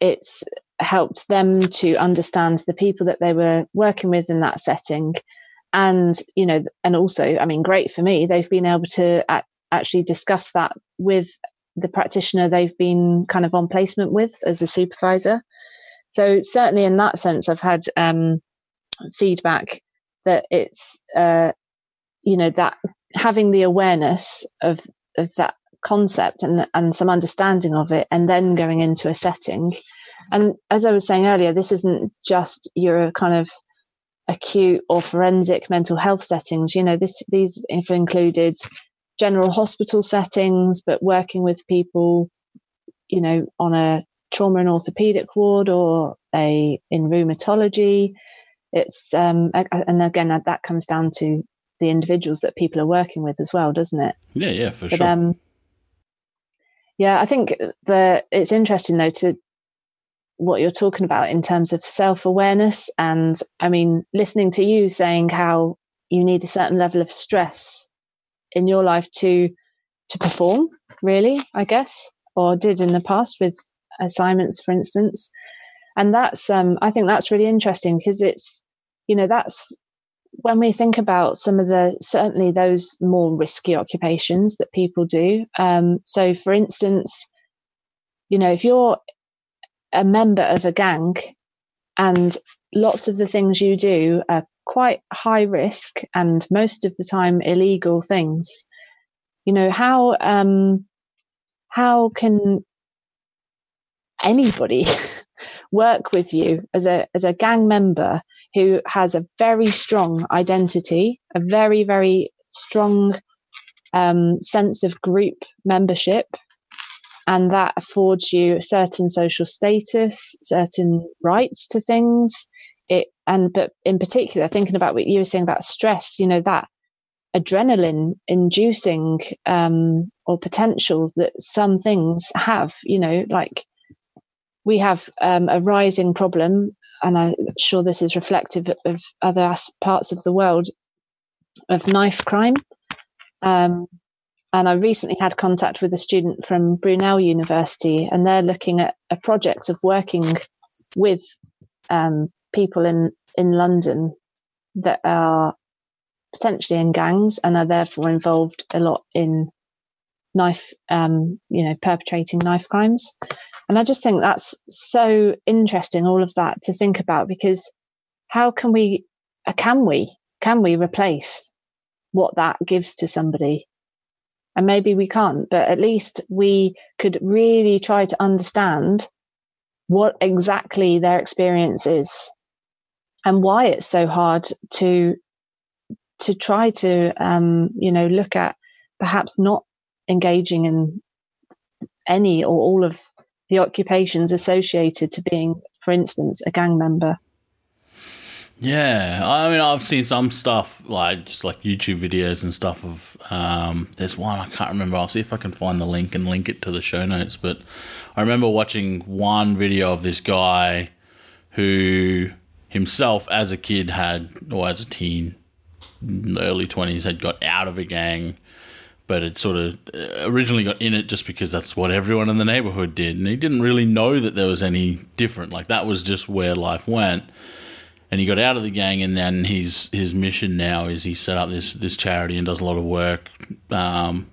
it's helped them to understand the people that they were working with in that setting. And you know and also i mean great for me they've been able to actually discuss that with the practitioner they've been kind of on placement with as a supervisor. So certainly in that sense i've had um, feedback that it's uh, you know that having the awareness of of that concept and and some understanding of it and then going into a setting. And as i was saying earlier this isn't just your kind of acute or forensic mental health settings. You know this these have included general hospital settings but working with people you know on a trauma and orthopedic ward or a in rheumatology it's um and again that comes down to the individuals that people are working with as well, doesn't it? Yeah, yeah, for but, sure. Um, yeah, I think the it's interesting though to what you're talking about in terms of self awareness, and I mean, listening to you saying how you need a certain level of stress in your life to to perform, really, I guess, or did in the past with assignments, for instance. And that's um, I think that's really interesting because it's you know that's when we think about some of the certainly those more risky occupations that people do um, so for instance you know if you're a member of a gang and lots of the things you do are quite high risk and most of the time illegal things you know how um how can anybody work with you as a as a gang member who has a very strong identity, a very very strong um, sense of group membership, and that affords you certain social status, certain rights to things. it and but in particular thinking about what you were saying about stress you know that adrenaline inducing um, or potential that some things have you know like we have um, a rising problem and i'm sure this is reflective of other parts of the world of knife crime um, and I recently had contact with a student from Brunel University, and they're looking at a project of working with um, people in, in London that are potentially in gangs and are therefore involved a lot in knife, um, you know, perpetrating knife crimes. And I just think that's so interesting, all of that to think about, because how can we, uh, can we, can we replace what that gives to somebody? and maybe we can't, but at least we could really try to understand what exactly their experience is and why it's so hard to to try to um, you know look at perhaps not engaging in any or all of the occupations associated to being, for instance, a gang member. Yeah, I mean, I've seen some stuff like just like YouTube videos and stuff of. Um, there's one I can't remember. I'll see if I can find the link and link it to the show notes. But I remember watching one video of this guy who himself, as a kid, had or as a teen, early twenties, had got out of a gang, but it sort of uh, originally got in it just because that's what everyone in the neighborhood did, and he didn't really know that there was any different. Like that was just where life went and he got out of the gang, and then his his mission now is he set up this this charity and does a lot of work um,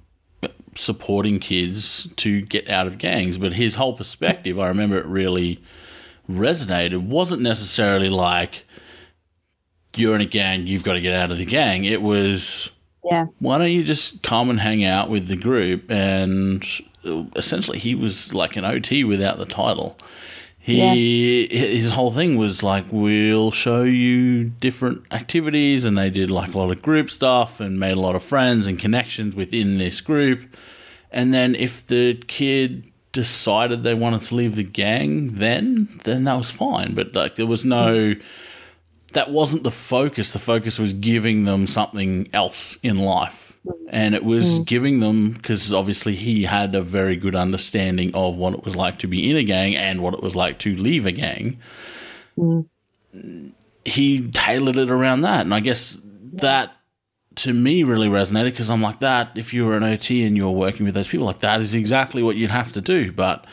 supporting kids to get out of gangs. But his whole perspective, I remember it really resonated, wasn't necessarily like you're in a gang, you've got to get out of the gang. It was yeah. Why don't you just come and hang out with the group? And essentially, he was like an OT without the title. He yeah. his whole thing was like we'll show you different activities and they did like a lot of group stuff and made a lot of friends and connections within this group. And then if the kid decided they wanted to leave the gang then then that was fine, but like there was no hmm. That wasn't the focus. The focus was giving them something else in life and it was mm. giving them because obviously he had a very good understanding of what it was like to be in a gang and what it was like to leave a gang. Mm. He tailored it around that, and I guess that to me really resonated because I'm like that. If you were an OT and you were working with those people, like that is exactly what you'd have to do, but.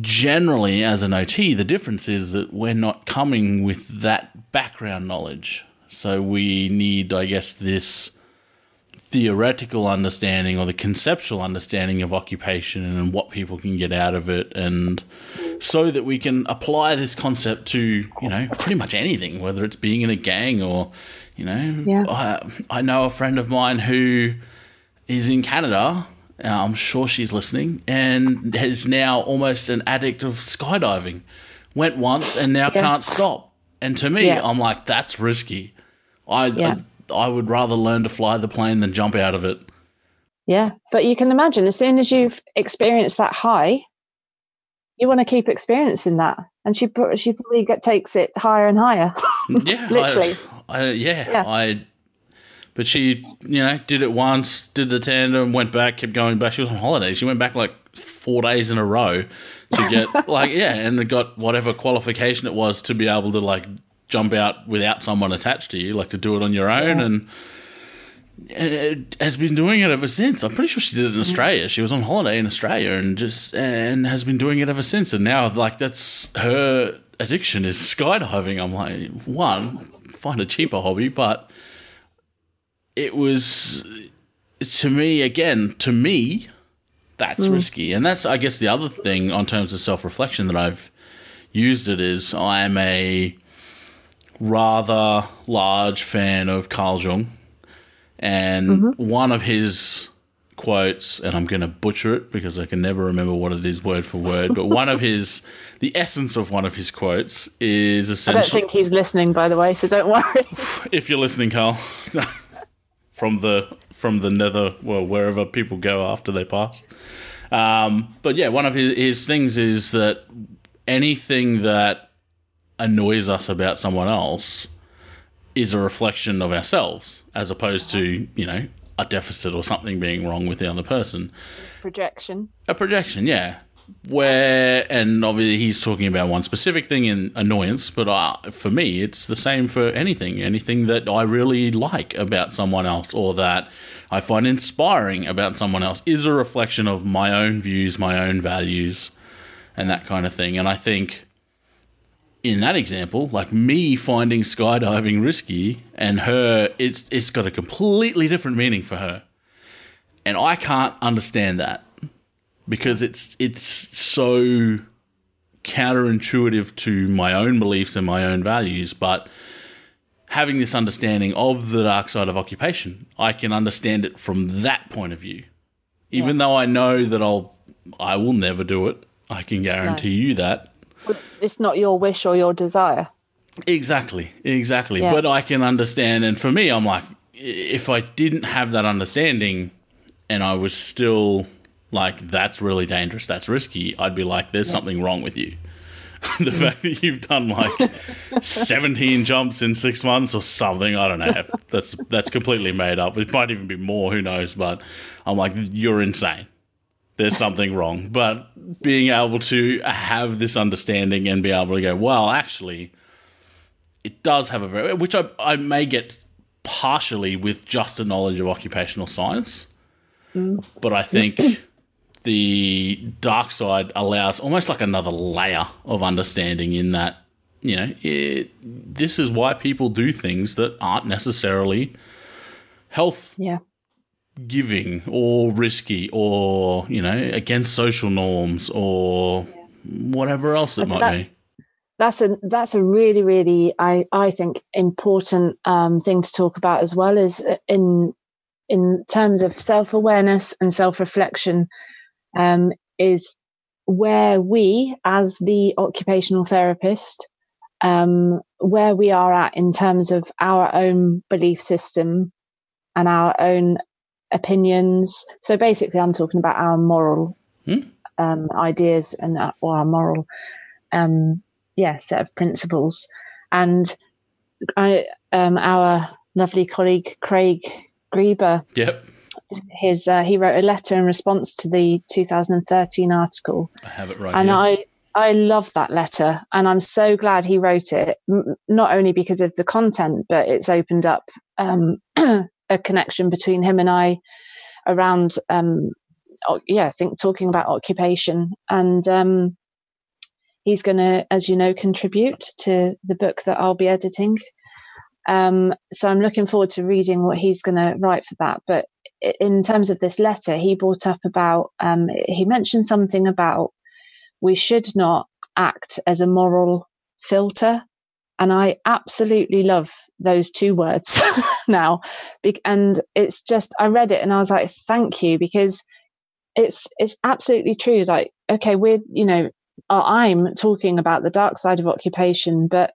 Generally, as an OT, the difference is that we're not coming with that background knowledge. So we need, I guess, this theoretical understanding or the conceptual understanding of occupation and what people can get out of it and so that we can apply this concept to you know pretty much anything whether it's being in a gang or you know yeah. I, I know a friend of mine who is in Canada uh, I'm sure she's listening and is now almost an addict of skydiving went once and now yeah. can't stop and to me yeah. I'm like that's risky I, I I would rather learn to fly the plane than jump out of it. Yeah, but you can imagine as soon as you've experienced that high, you want to keep experiencing that, and she she probably get, takes it higher and higher. yeah, literally. I, I, yeah, yeah, I. But she, you know, did it once, did the tandem, went back, kept going back. She was on holiday. She went back like four days in a row to get like yeah, and got whatever qualification it was to be able to like jump out without someone attached to you, like to do it on your own, yeah. and it has been doing it ever since. I'm pretty sure she did it in Australia. She was on holiday in Australia and just and has been doing it ever since. And now, like that's her addiction is skydiving. I'm like, one, find a cheaper hobby, but it was to me again. To me, that's mm. risky, and that's I guess the other thing on terms of self reflection that I've used it is I am a rather large fan of Carl Jung, and mm-hmm. one of his quotes, and I'm going to butcher it because I can never remember what it is word for word, but one of his, the essence of one of his quotes is essentially. I don't think he's listening, by the way, so don't worry. if you're listening, Carl, from the from the nether, well, wherever people go after they pass. Um, but yeah, one of his, his things is that anything that annoys us about someone else is a reflection of ourselves as opposed to, you know, a deficit or something being wrong with the other person. Projection. A projection, yeah. Where, and obviously he's talking about one specific thing in annoyance, but uh, for me, it's the same for anything. Anything that I really like about someone else or that I find inspiring about someone else is a reflection of my own views, my own values, and that kind of thing. And I think in that example, like me finding skydiving risky and her, it's it's got a completely different meaning for her, and I can't understand that because it's it's so counterintuitive to my own beliefs and my own values, but having this understanding of the dark side of occupation, I can understand it from that point of view. Even yeah. though I know that I'll I will never do it. I can guarantee no. you that it's not your wish or your desire. Exactly, exactly. Yeah. But I can understand, and for me, I'm like, if I didn't have that understanding, and I was still like, that's really dangerous, that's risky, I'd be like, there's yeah. something wrong with you. the fact that you've done like 17 jumps in six months or something, I don't know. That's that's completely made up. It might even be more. Who knows? But I'm like, you're insane there's something wrong. But being able to have this understanding and be able to go, well, actually, it does have a very, which I, I may get partially with just a knowledge of occupational science. Mm. But I think the dark side allows almost like another layer of understanding in that, you know, it, this is why people do things that aren't necessarily health yeah. giving or risky or you know against social norms or whatever else it might that's, be that's a that's a really really i i think important um, thing to talk about as well is uh, in in terms of self-awareness and self-reflection um, is where we as the occupational therapist um, where we are at in terms of our own belief system and our own opinions. So basically, I'm talking about our moral hmm? um, ideas and uh, or our moral, um, yeah, set of principles. And I, um, our lovely colleague Craig Greber, yep, his uh, he wrote a letter in response to the 2013 article. I have it right, and here. I. I love that letter, and I'm so glad he wrote it. M- not only because of the content, but it's opened up um, a connection between him and I around, um, yeah, I think talking about occupation. And um, he's going to, as you know, contribute to the book that I'll be editing. Um, so I'm looking forward to reading what he's going to write for that. But in terms of this letter, he brought up about, um, he mentioned something about we should not act as a moral filter and I absolutely love those two words now. And it's just, I read it and I was like, thank you, because it's, it's absolutely true. Like, okay, we're, you know, I'm talking about the dark side of occupation, but,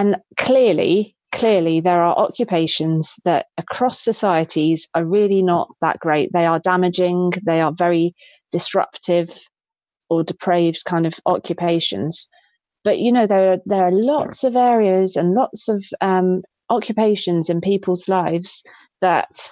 and clearly, clearly there are occupations that across societies are really not that great. They are damaging. They are very disruptive or depraved kind of occupations but you know there are there are lots of areas and lots of um, occupations in people's lives that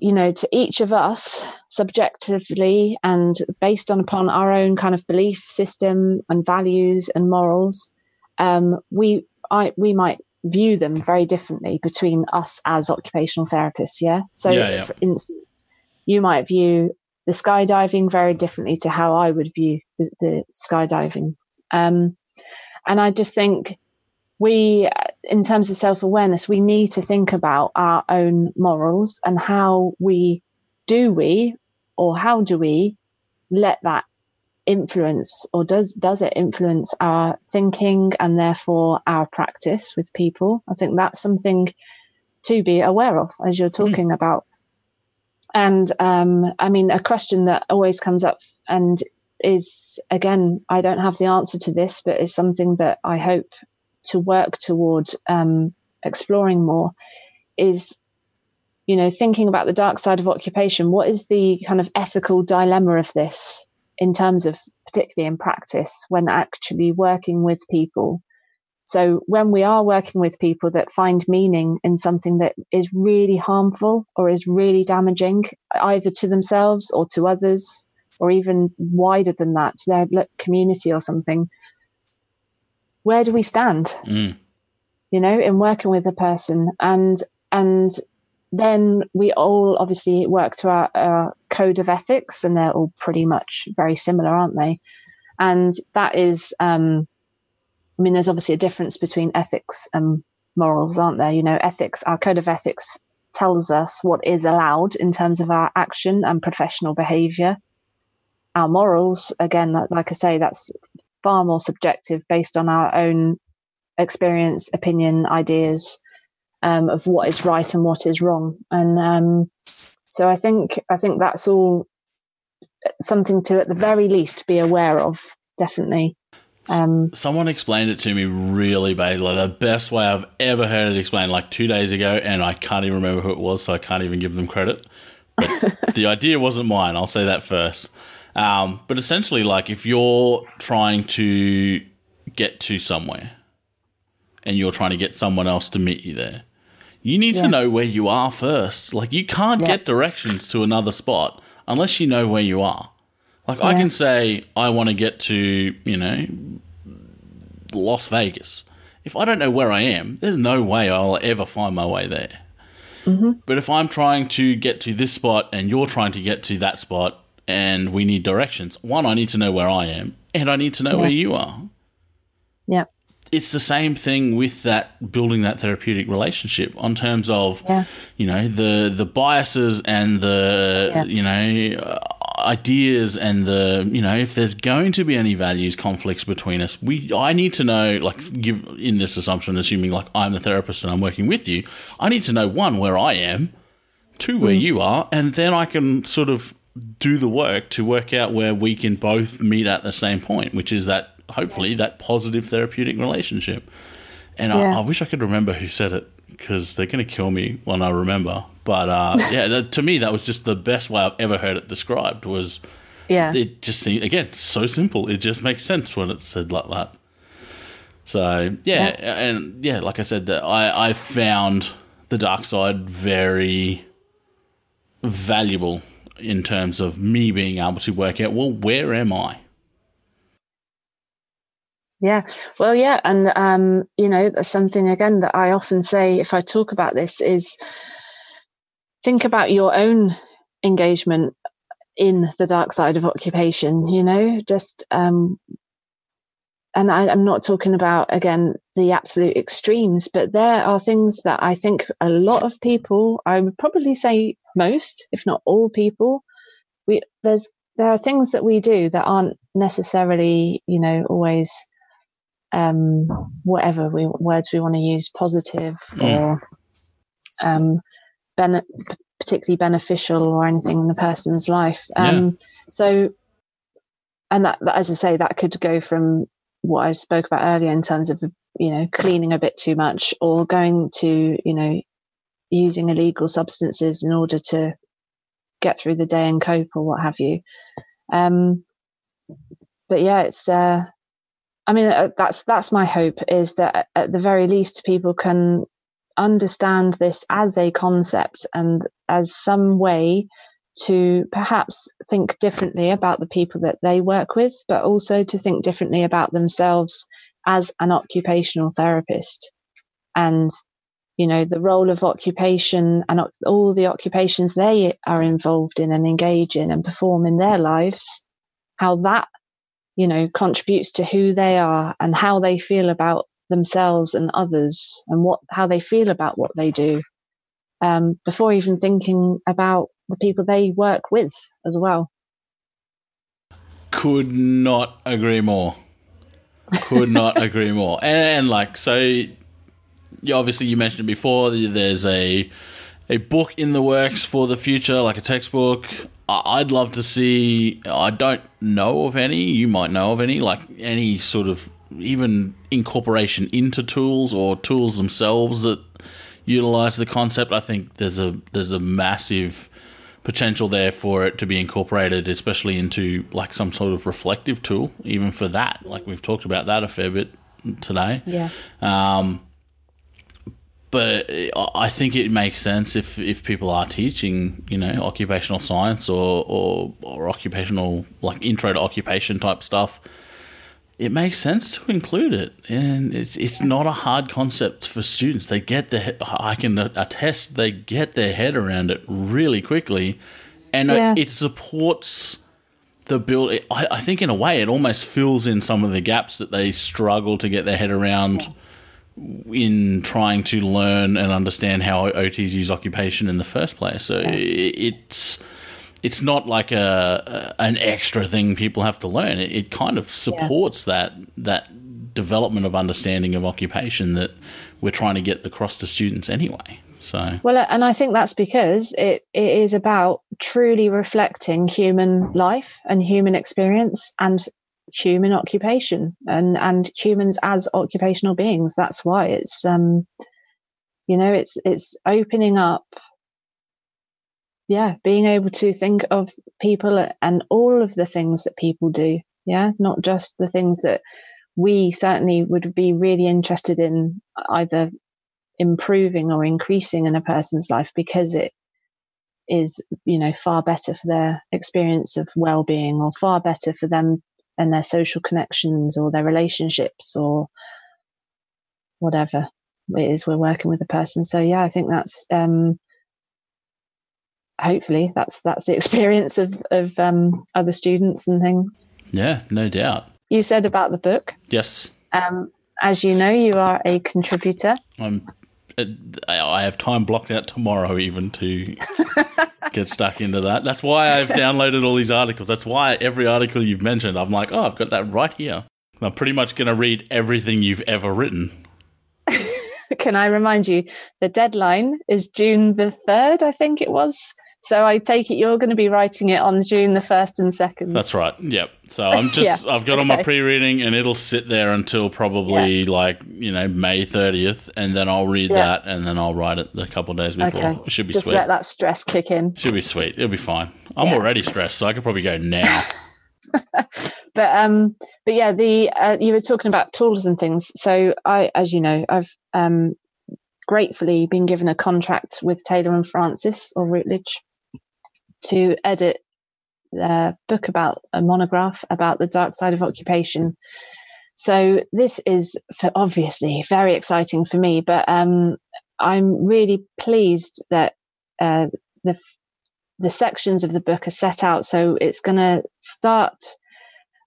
you know to each of us subjectively and based on upon our own kind of belief system and values and morals um, we I, we might view them very differently between us as occupational therapists yeah so yeah, yeah. for instance you might view the skydiving very differently to how I would view the, the skydiving um, and I just think we, in terms of self awareness, we need to think about our own morals and how we do we or how do we let that influence or does does it influence our thinking and therefore our practice with people i think that's something to be aware of as you're hmm. talking mm. about and um, i mean a question that always comes up and is again, I don't have the answer to this, but it's something that I hope to work toward um, exploring more. Is you know thinking about the dark side of occupation. What is the kind of ethical dilemma of this in terms of particularly in practice when actually working with people. So when we are working with people that find meaning in something that is really harmful or is really damaging, either to themselves or to others, or even wider than that, to their community or something, where do we stand? Mm. You know, in working with a person and and then we all obviously work to our, our, code of ethics, and they're all pretty much very similar, aren't they? And that is, um, I mean, there's obviously a difference between ethics and morals, aren't there? You know, ethics, our code of ethics tells us what is allowed in terms of our action and professional behavior. Our morals, again, like, like I say, that's far more subjective based on our own experience, opinion, ideas um, of what is right and what is wrong. And um, so I think I think that's all something to at the very least be aware of. Definitely. Um, Someone explained it to me really badly, the best way I've ever heard it explained, like two days ago, and I can't even remember who it was, so I can't even give them credit. But the idea wasn't mine. I'll say that first. Um, but essentially, like if you're trying to get to somewhere, and you're trying to get someone else to meet you there, you need yeah. to know where you are first. Like you can't yeah. get directions to another spot unless you know where you are. Like yeah. I can say I want to get to, you know, Las Vegas. If I don't know where I am, there's no way I'll ever find my way there. Mm-hmm. But if I'm trying to get to this spot and you're trying to get to that spot and we need directions, one, I need to know where I am and I need to know where you are. It's the same thing with that building that therapeutic relationship on terms of yeah. you know the the biases and the yeah. you know ideas and the you know if there's going to be any values conflicts between us we I need to know like give in this assumption assuming like I'm the therapist and I'm working with you I need to know one where I am two where mm. you are and then I can sort of do the work to work out where we can both meet at the same point which is that hopefully that positive therapeutic relationship. And yeah. I, I, wish I could remember who said it because they're going to kill me when I remember. But uh, yeah, that, to me, that was just the best way I've ever heard it described. Was yeah, it just seemed again so simple. It just makes sense when it's said like that. So yeah, yeah. and yeah, like I said, that I I found the dark side very valuable in terms of me being able to work out well where am I yeah, well, yeah, and um, you know, that's something again that I often say if I talk about this is think about your own engagement in the dark side of occupation. You know, just um, and I, I'm not talking about again the absolute extremes, but there are things that I think a lot of people, I would probably say most, if not all people, we there's there are things that we do that aren't necessarily, you know, always um, whatever we, words we want to use, positive mm. or um, bene- particularly beneficial or anything in the person's life. Um, yeah. So, and that, that, as I say, that could go from what I spoke about earlier in terms of you know cleaning a bit too much or going to you know using illegal substances in order to get through the day and cope or what have you. Um, but yeah, it's uh, I mean, uh, that's that's my hope is that at the very least people can understand this as a concept and as some way to perhaps think differently about the people that they work with, but also to think differently about themselves as an occupational therapist. And, you know, the role of occupation and all the occupations they are involved in and engage in and perform in their lives, how that you know, contributes to who they are and how they feel about themselves and others and what how they feel about what they do um, before even thinking about the people they work with as well. Could not agree more. Could not agree more. And, and like so, you, obviously you mentioned it before. There's a a book in the works for the future, like a textbook. I'd love to see. I don't know of any. You might know of any, like any sort of even incorporation into tools or tools themselves that utilize the concept. I think there's a there's a massive potential there for it to be incorporated, especially into like some sort of reflective tool, even for that. Like we've talked about that a fair bit today. Yeah. Um, but I think it makes sense if, if people are teaching, you know, occupational science or, or, or occupational, like intro to occupation type stuff, it makes sense to include it. And it's, it's not a hard concept for students. They get the, I can attest, they get their head around it really quickly. And yeah. it supports the build. I, I think in a way it almost fills in some of the gaps that they struggle to get their head around. In trying to learn and understand how OTs use occupation in the first place. So yeah. it's it's not like a, an extra thing people have to learn. It, it kind of supports yeah. that that development of understanding of occupation that we're trying to get across to students anyway. So well, and I think that's because it, it is about truly reflecting human life and human experience and human occupation and and humans as occupational beings. That's why it's um you know it's it's opening up yeah being able to think of people and all of the things that people do yeah? Not just the things that we certainly would be really interested in either improving or increasing in a person's life because it is you know far better for their experience of well-being or far better for them and their social connections or their relationships or whatever it is we're working with a person. So yeah, I think that's um, hopefully that's that's the experience of of um, other students and things. Yeah, no doubt. You said about the book. Yes. Um, as you know, you are a contributor. I'm. Uh, I have time blocked out tomorrow even to get stuck into that. That's why I've downloaded all these articles. That's why every article you've mentioned, I'm like, oh, I've got that right here. I'm pretty much going to read everything you've ever written. Can I remind you, the deadline is June the 3rd, I think it was. So I take it you're going to be writing it on June the 1st and 2nd. That's right. Yep. So I'm just, yeah. I've got okay. on my pre reading and it'll sit there until probably yeah. like, you know, May 30th. And then I'll read yeah. that and then I'll write it a couple of days before. Okay. It should be just sweet. let that stress kick in. Should be sweet. It'll be fine. I'm already stressed, so I could probably go now. but um but yeah the uh, you were talking about tools and things so i as you know i've um gratefully been given a contract with taylor and francis or routledge to edit a book about a monograph about the dark side of occupation. So this is for obviously very exciting for me, but um, I'm really pleased that uh, the the sections of the book are set out. So it's going to start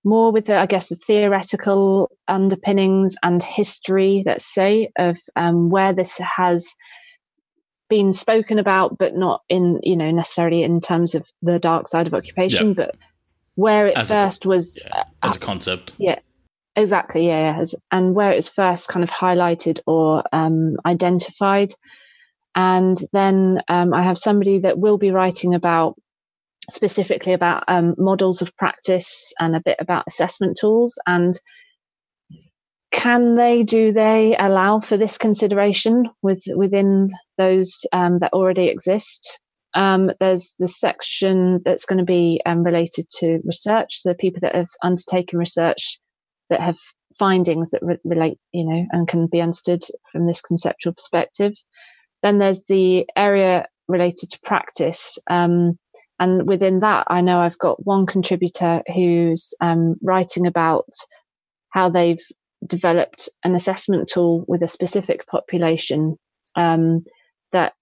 more with the, I guess, the theoretical underpinnings and history, let's say, of um, where this has been spoken about, but not in you know necessarily in terms of the dark side of occupation, but where it as first a, was yeah, as a concept. Yeah, exactly. Yeah, yeah. As, and where it was first kind of highlighted or um, identified, and then um, I have somebody that will be writing about specifically about um, models of practice and a bit about assessment tools and can they do they allow for this consideration with within those um, that already exist? Um, there's the section that's going to be um, related to research so people that have undertaken research that have findings that re- relate you know and can be understood from this conceptual perspective. Then there's the area related to practice um, and within that i know i've got one contributor who's um, writing about how they've developed an assessment tool with a specific population um, that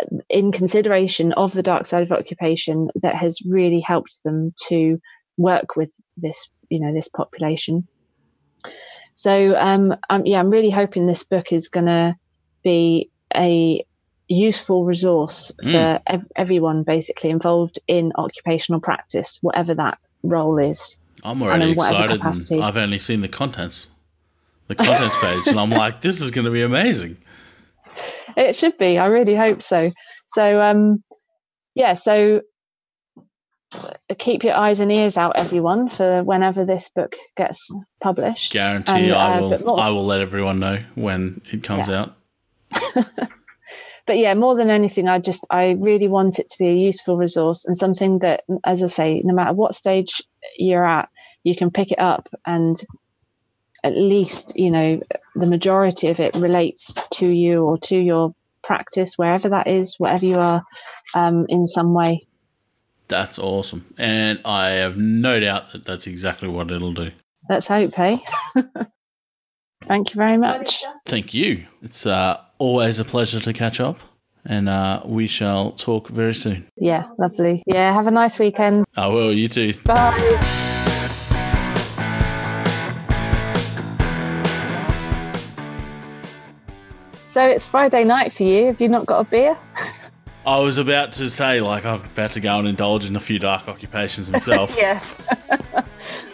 uh, in consideration of the dark side of occupation that has really helped them to work with this you know this population so um, um yeah i'm really hoping this book is going to be a useful resource mm. for ev- everyone basically involved in occupational practice whatever that role is I'm already excited. I've only seen the contents, the contents page, and I'm like, this is going to be amazing. It should be. I really hope so. So, um, yeah. So, keep your eyes and ears out, everyone, for whenever this book gets published. Guarantee and, I uh, will. I will let everyone know when it comes yeah. out. but yeah, more than anything, I just I really want it to be a useful resource and something that, as I say, no matter what stage you're at, you can pick it up and at least you know the majority of it relates to you or to your practice wherever that is, whatever you are, um, in some way. That's awesome, and I have no doubt that that's exactly what it'll do. Let's hope, hey. Thank you very much. Thank you. It's uh, always a pleasure to catch up, and uh, we shall talk very soon. Yeah, lovely. Yeah, have a nice weekend. I will. You too. Bye. So it's Friday night for you. Have you not got a beer? I was about to say, like, I'm about to go and indulge in a few dark occupations myself. yes.